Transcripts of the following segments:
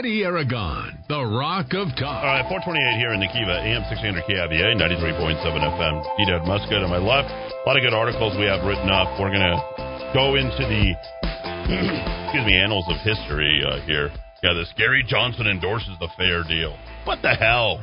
Eddy Aragon, the Rock of Talk. All right, 428 here in the Kiva, AM 1600 KIVA, 93.7 FM. Edad Muscat on my left. A lot of good articles we have written up. We're going to go into the, excuse me, annals of history uh, here. Yeah, this Gary Johnson endorses the fair deal. What the hell?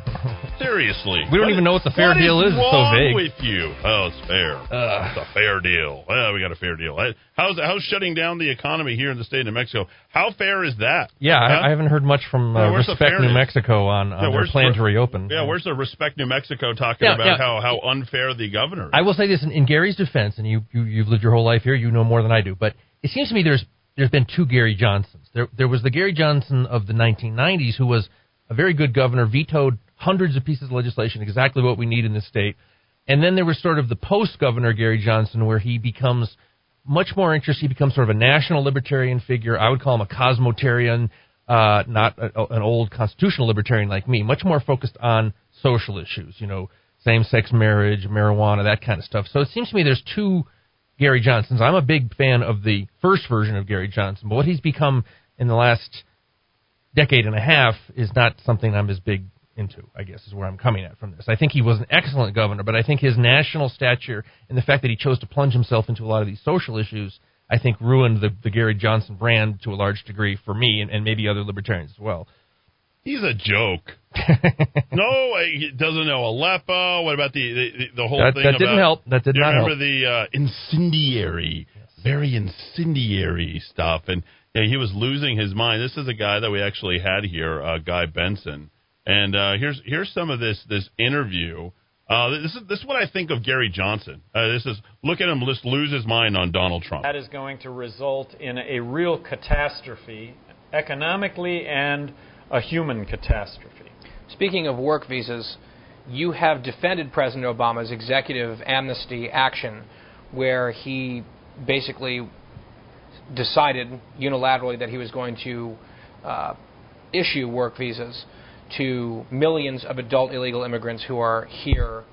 Seriously. We don't even know what the fair what deal is. It's so vague. with you? Oh, it's fair. It's a fair deal. Well, we got a fair deal. How's how's shutting down the economy here in the state of New Mexico? How fair is that? Yeah, Huh? I, I haven't heard much from uh, the Respect New? Mexico on, on Yeah, their plan to reopen. Yeah, where's the Respect New Mexico talking Yeah, about yeah. how, how unfair the governor is? I will say this in, in Gary's defense, and you, you you've lived your whole life here, you know more than I do. But it seems to me there's there's been two Gary Johnsons. There there was the Gary Johnson of the 1990s who was a very good governor, vetoed hundreds of pieces of legislation, exactly what we need in this state. And then there was sort of the post governor Gary Johnson, where he becomes much more interested. He becomes sort of a national libertarian figure. I would call him a cosmotarian, uh, not a, an old constitutional libertarian like me. Much more focused on social issues, you know, same-sex marriage, marijuana, that kind of stuff. So it seems to me there's two Gary Johnsons. I'm a big fan of the first version of Gary Johnson, but what he's become in the last decade and a half is not something I'm as big into, I guess, is where I'm coming at from this. I think he was an excellent governor, but I think his national stature and the fact that he chose to plunge himself into a lot of these social issues, I think ruined the, the Gary Johnson brand to a large degree for me and, and maybe other libertarians as well. He's a joke. no, he doesn't know Aleppo. What about the the, the whole That- thing? that didn't help. That did not remember help. the uh, incendiary, very incendiary stuff? And yeah, he was losing his mind. This is a guy that we actually had here, uh, Guy Benson. And uh, here's here's some of this this interview. Uh, this is this is what I think of Gary Johnson. Uh, this is look at him just lose his mind on Donald Trump. That is going to result in a real catastrophe, economically and a human catastrophe. Speaking of work visas, you have defended President Obama's executive amnesty action, where he basically decided unilaterally that he was going to uh, issue work visas to millions of adult illegal immigrants who are here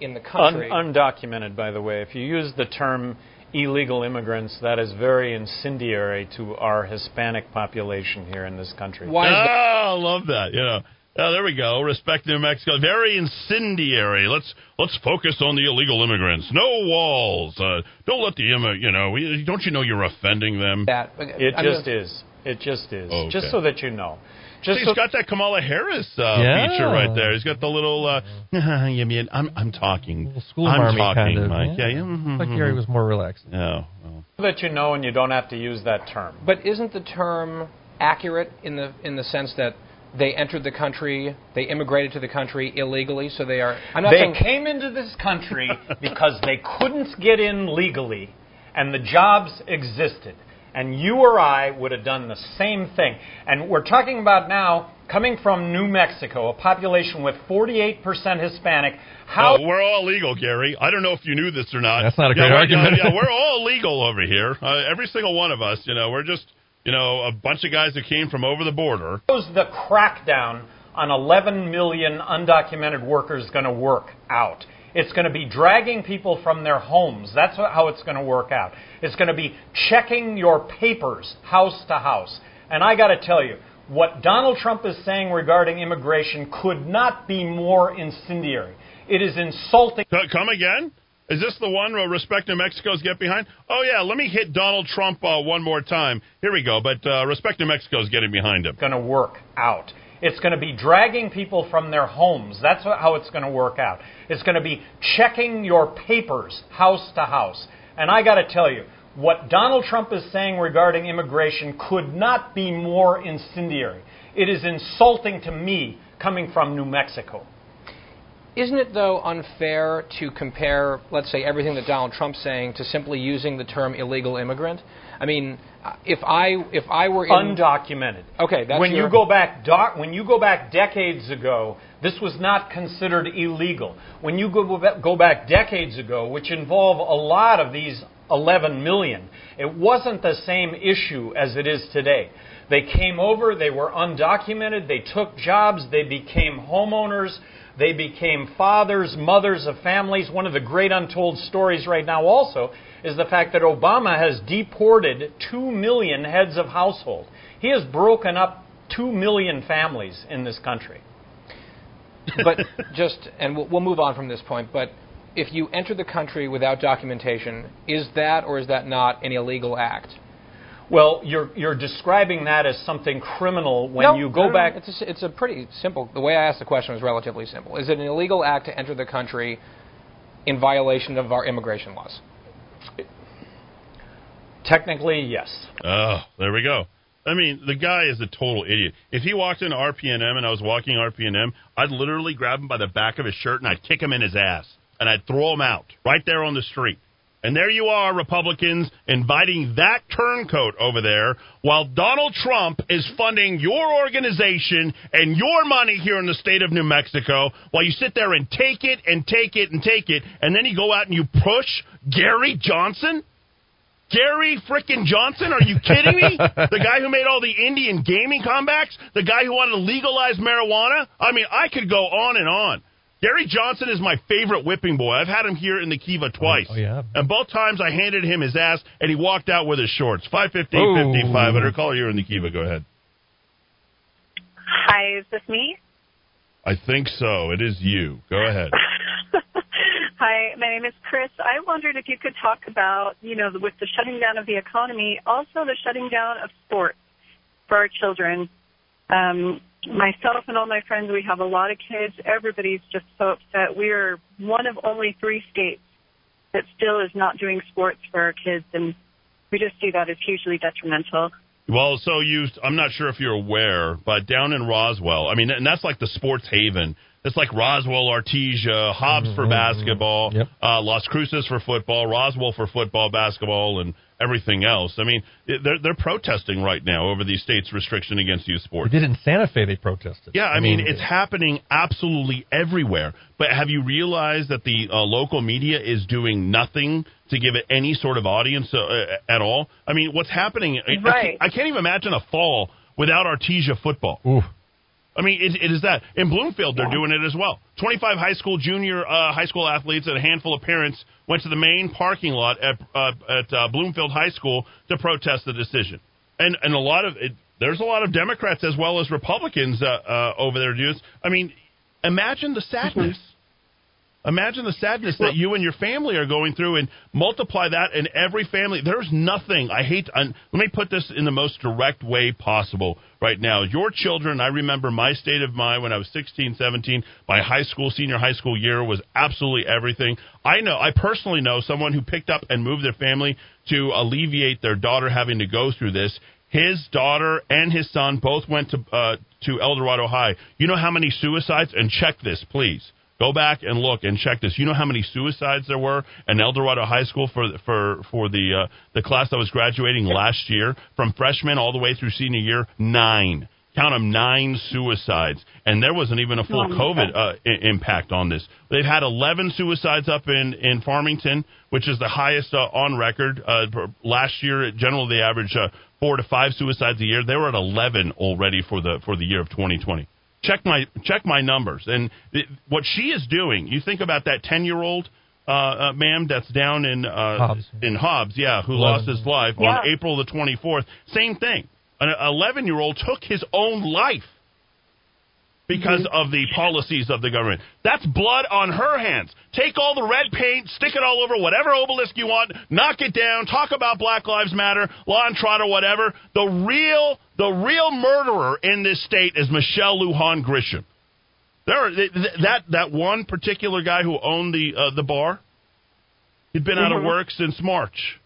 in the Un- country. undocumented, by the way. If you use the term illegal immigrants, that is very incendiary to our Hispanic population here in this country. Why is that? Oh, I love that. You know. Oh, there we go. Respect New Mexico. Very incendiary. Let's let's focus on the illegal immigrants. No walls. Uh, don't let the immi- you know. Don't you know you're offending them? that? It I just mean, is. It just is. Okay. Just so that you know. Just He's so got that Kamala Harris uh, Yeah. feature right there. He's got the little. Uh, you mean I'm I'm talking. School I'm marmy talking, kind of. Mike. Yeah. yeah. yeah. mhm, Like. Gary was more relaxed. Oh, well. so that you know and you don't have to use that term. But isn't the term accurate in the in the sense that they entered the country, they immigrated to the country illegally, so they are. I'm not They saying came into this country because they couldn't get in legally, and the jobs existed. And you or I would have done the same thing. And we're talking about now coming from New Mexico, a population with 48% Hispanic. How Oh, we're all legal, Gary. I don't know if you knew this or not. That's not a Yeah, great we're- argument. Yeah, yeah, we're all legal over here. Uh, every single one of us. You know, we're just you know a bunch of guys that came from over the border. How's the crackdown on 11 million undocumented workers going to work out? It's going to be dragging people from their homes. That's how it's going to work out. It's going to be checking your papers house to house. And I got to tell you, what Donald Trump is saying regarding immigration could not be more incendiary. It is insulting. Come again? Is this the one where Respect New Mexico's get behind? Oh yeah, let me hit Donald Trump uh, one more time. Here we go. But uh, Respect New Mexico's getting behind him. going to work out. It's going to be dragging people from their homes. That's how it's going to work out. It's going to be checking your papers house to house. And I got to tell you, what Donald Trump is saying regarding immigration could not be more incendiary. It is insulting to me coming from New Mexico. Isn't it, though, unfair to compare, let's say, everything that Donald Trump's saying to simply using the term illegal immigrant? I mean, if I if I were in Undocumented. Okay, that's when your- you go back doc, when you go back decades ago, this was not considered illegal. When you go go back decades ago, which involve a lot of these 11 million, it wasn't the same issue as it is today. They came over, they were undocumented, they took jobs, they became homeowners, they became fathers, mothers of families. One of the great untold stories right now also is the fact that Obama has deported 2 million heads of household. He has broken up two million families in this country. but just, and we'll, we'll move on from this point, but if you enter the country without documentation, is that or is that not an illegal act? Well, you're you're describing that as something criminal when no, you go no, back. It's a, it's a pretty simple. The way I asked the question was relatively simple. Is it an illegal act to enter the country in violation of our immigration laws? Technically, yes. Oh, there we go. I mean, the guy is a total idiot. If he walked into RPNM and I was walking RPNM, I'd literally grab him by the back of his shirt and I'd kick him in his ass and I'd throw him out right there on the street. And there you are, Republicans, inviting that turncoat over there while Donald Trump is funding your organization and your money here in the state of New Mexico while you sit there and take it and take it and take it. And then you go out and you push Gary Johnson? Gary frickin' Johnson? Are you kidding me? the guy who made all the Indian gaming comebacks? The guy who wanted to legalize marijuana? I mean, I could go on and on. Gary Johnson is my favorite whipping boy. I've had him here in the Kiva twice. Oh, yeah. And both times I handed him his ass and he walked out with his shorts. 550, Oh. 5500. Caller, you're in the Kiva. Go ahead. Hi, is this me? I think so. It is you. Go ahead. Hi, my name is Chris. I wondered if you could talk about, you know, with the shutting down of the economy, also the shutting down of sports for our children. Um, myself and all my friends, we have a lot of kids. Everybody's just so upset. We are one of only three states that still is not doing sports for our kids, and we just see that as hugely detrimental. Well, so you, I'm not sure if you're aware, but down in Roswell, I mean, and that's like the sports haven. It's like Roswell, Artesia, Hobbs for basketball, Yep. uh, Las Cruces for football, Roswell for football, basketball, and everything else. I mean, it- they're they're protesting right now over the states' restriction against youth We sports. did in Santa Fe. They protested. Yeah, I, mean, it's happening absolutely everywhere. But have you realized that the uh, local media is doing nothing to give it any sort of audience uh, at all? I mean, what's happening? I- I, Right. can't, I can't even imagine a fall without Artesia football. Ooh. I mean, it, it is that in Bloomfield they're doing it as well. Twenty-five high school junior uh, high school athletes and a handful of parents went to the main parking lot at uh, at uh, Bloomfield High School to protest the decision. And and a lot of it, there's a lot of Democrats as well as Republicans uh, uh, over there, dudes. I mean, imagine the sadness. Imagine the sadness that you and your family are going through, and multiply that in every family. There's nothing. I hate. And let me put this in the most direct way possible right now. Your children. I remember my state of mind when I was 16, 17. My high school, senior high school year was absolutely everything. I know. I personally know someone who picked up and moved their family to alleviate their daughter having to go through this. His daughter and his son both went to uh, to El Dorado High. You know how many suicides? And check this, please. Go back and look and check this. You know how many suicides there were in El Dorado High School for for for the uh, the class that was graduating last year, from freshman all the way through senior year? Nine. Count them nine suicides, and there wasn't even a full COVID uh, I- impact on this. They've had 11 suicides up in in Farmington, which is the highest uh, on record. Uh, last year, generally they average uh, four to five suicides a year. They were at 11 already for the for the year of 2020 check my check my numbers and th- what she is doing you think about that 10 year old uh, uh ma'am that's down in uh Hobbs. in Hobbs yeah who Eleven. lost his life Yeah. on April the 24th same thing an 11 year old took his own life because of the policies of the government. That's blood on her hands. Take all the red paint, stick it all over whatever obelisk you want, knock it down, talk about Black Lives Matter, law and trotter, whatever. The real, the real murderer in this state is Michelle Lujan Grisham. There, are, th- th- that that one particular guy who owned the uh, the bar, he'd been out of work since March.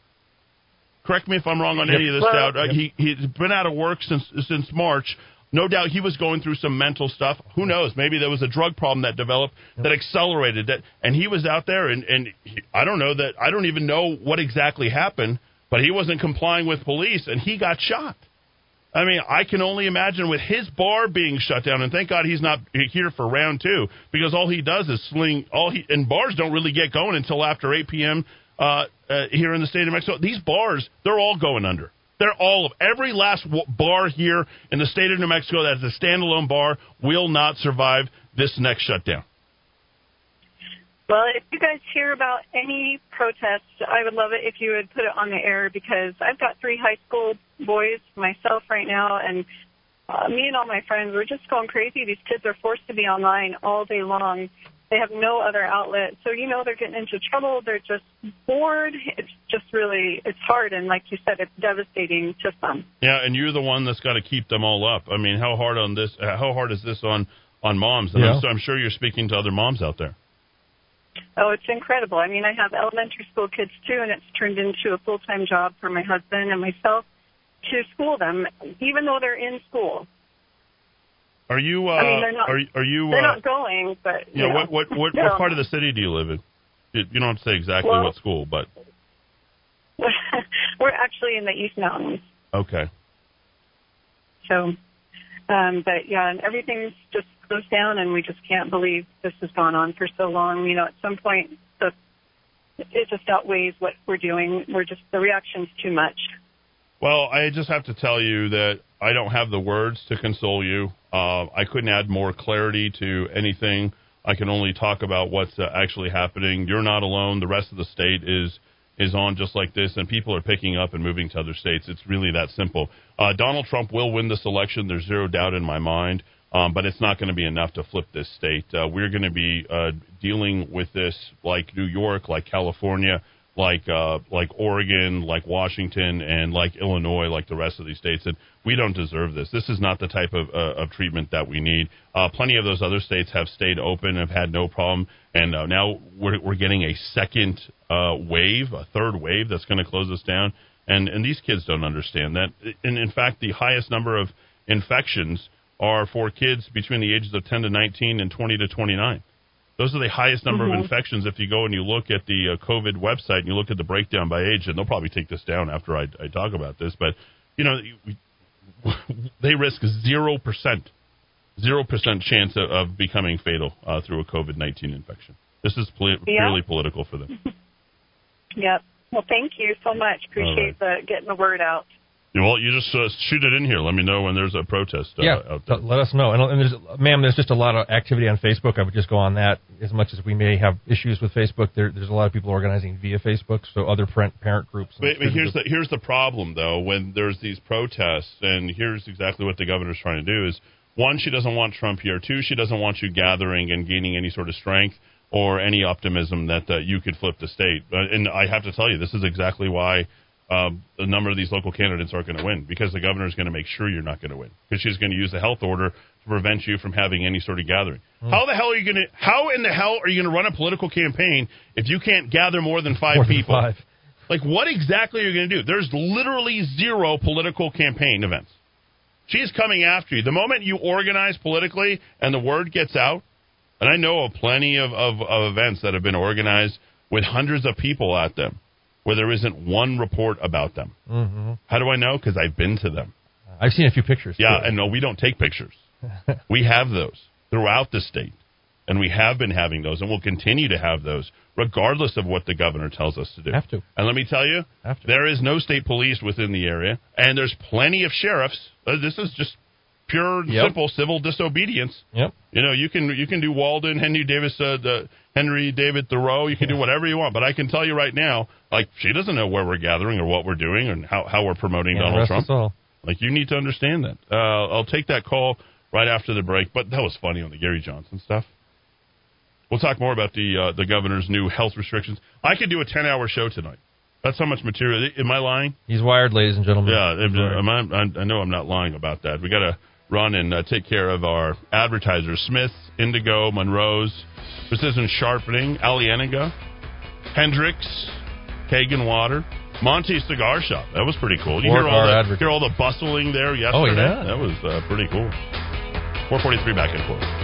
Correct me if I'm wrong on any of this. Well- Dowd. Uh, he he's been out of work since since March. No doubt he was going through some mental stuff. Who knows? Maybe there was a drug problem that developed that accelerated that, and he was out there. And and he, I don't know that. I don't even know what exactly happened, but he wasn't complying with police, and he got shot. I mean, I can only imagine with his bar being shut down, and thank God he's not here for round two because all he does is sling. All he and bars don't really get going until after 8 p.m. Uh, uh, here in the state of Mexico. These bars, they're all going under. They're all of every last bar here in the state of New Mexico that's a standalone bar will not survive this next shutdown. Well, if you guys hear about any protests, I would love it if you would put it on the air because I've got three high school boys myself right now, and uh, me and all my friends we're just going crazy. These kids are forced to be online all day long. They have no other outlet. So, you know, they're getting into trouble. They're just bored. It's just really, it's hard. And like you said, it's devastating to some. Yeah, and you're the one that's got to keep them all up. I mean, how hard on this? uh, How hard is this on on moms? And Yeah. I'm, so I'm sure you're speaking to other moms out there. Oh, it's incredible. I mean, I have elementary school kids too, and it's turned into a full time job for my husband and myself to school them, even though they're in school. Are you? Uh, I mean, they're not- Are, are you? They're uh, not going, but you know, what what what, No. what part of the city do you live in? You, you don't have to say exactly Well- what school, but we're actually in the East Mountains. okay. So, um, but yeah, and everything's just goes down, and we just can't believe this has gone on for so long. You know, at some point, the it just outweighs what we're doing. We're just the reaction's too much. Well, I just have to tell you that I don't have the words to console you. Uh, I couldn't add more clarity to anything. I can only talk about what's uh, actually happening. You're not alone. The rest of the state is is on just like this, and people are picking up and moving to other states. It's really that simple. Uh, Donald Trump will win this election. There's zero doubt in my mind. Um, but it's not going to be enough to flip this state. Uh, we're going to be uh, dealing with this like New York, like California, like uh, like Oregon, like Washington, and like Illinois, like the rest of these states. And we don't deserve this. This is not the type of, uh, of treatment that we need. Uh, plenty of those other states have stayed open, have had no problem, and uh, now we're we're getting a second uh, wave, a third wave that's going to close us down. And and these kids don't understand that. And in fact, the highest number of infections are for kids between the ages of 10 to 19 and 20 to 29. Those are the highest number of infections. If you go and you look at the uh, COVID website and you look at the breakdown by age, and they'll probably take this down after I, I talk about this, but you know, we, they risk zero percent, zero percent chance of, of becoming fatal uh, through a COVID 19 infection. This is Yeah. purely political for them. Yep. Well, thank you so much. Appreciate the getting the word out. Well, you just uh, shoot it in here. Let me know when there's a protest uh, yeah, out there. let us know. And, and there's, ma'am, there's just a lot of activity on Facebook. I would just go on that. As much as we may have issues with Facebook, there, there's a lot of people organizing via Facebook. So other parent parent groups. But, but here's the here's the problem though. When there's these protests, and here's exactly what the governor's trying to do: is one, she doesn't want Trump here. Two, she doesn't want you gathering and gaining any sort of strength or any optimism that uh, you could flip the state. And I have to tell you, this is exactly why. Um, a number of these local candidates aren't going to win because the governor is going to make sure you're not going to win because she's going to use the health order to prevent you from having any sort of gathering. How the hell are you going to? How in the hell are you going to run a political campaign if you can't gather more than five More than people? five. Like, what exactly are you going to do? There's literally zero political campaign events. She's coming after you. The moment you organize politically and the word gets out, and I know of plenty of, of, of events that have been organized with hundreds of people at them where there isn't one report about them. Mm-hmm. How do I know? Because I've been to them. I've seen a few pictures. Yeah, too. and no, we don't take pictures. we have those throughout the state. And we have been having those, and we'll continue to have those, regardless of what the governor tells us to do. Have to. And let me tell you, there is no state police within the area, and there's plenty of sheriffs. Uh, this is just pure, Yep. simple civil disobedience. Yep. You know, you can you can do Walden, Henry Davis, uh, the Henry David Thoreau. You can do whatever you want, but I can tell you right now, like she doesn't know where we're gathering or what we're doing and how how we're promoting Yeah, Donald Trump. all. Like you need to understand that. Uh, I'll take that call right after the break. But that was funny on the Gary Johnson stuff. We'll talk more about the uh, the governor's new health restrictions. I could do a ten hour show tonight. That's how much material. Am I lying? He's wired, ladies and gentlemen. Yeah, am I, I, know I'm not lying about that. We got to run and uh, take care of our advertisers: Smith, Indigo, Monroe's, Precision Sharpening, Alieniga, Hendricks, Kagan Water, Monty Cigar Shop. That was pretty cool. You hear all, the, hear all the bustling there yesterday? Oh, yeah. That was uh, pretty cool. 443 back and forth.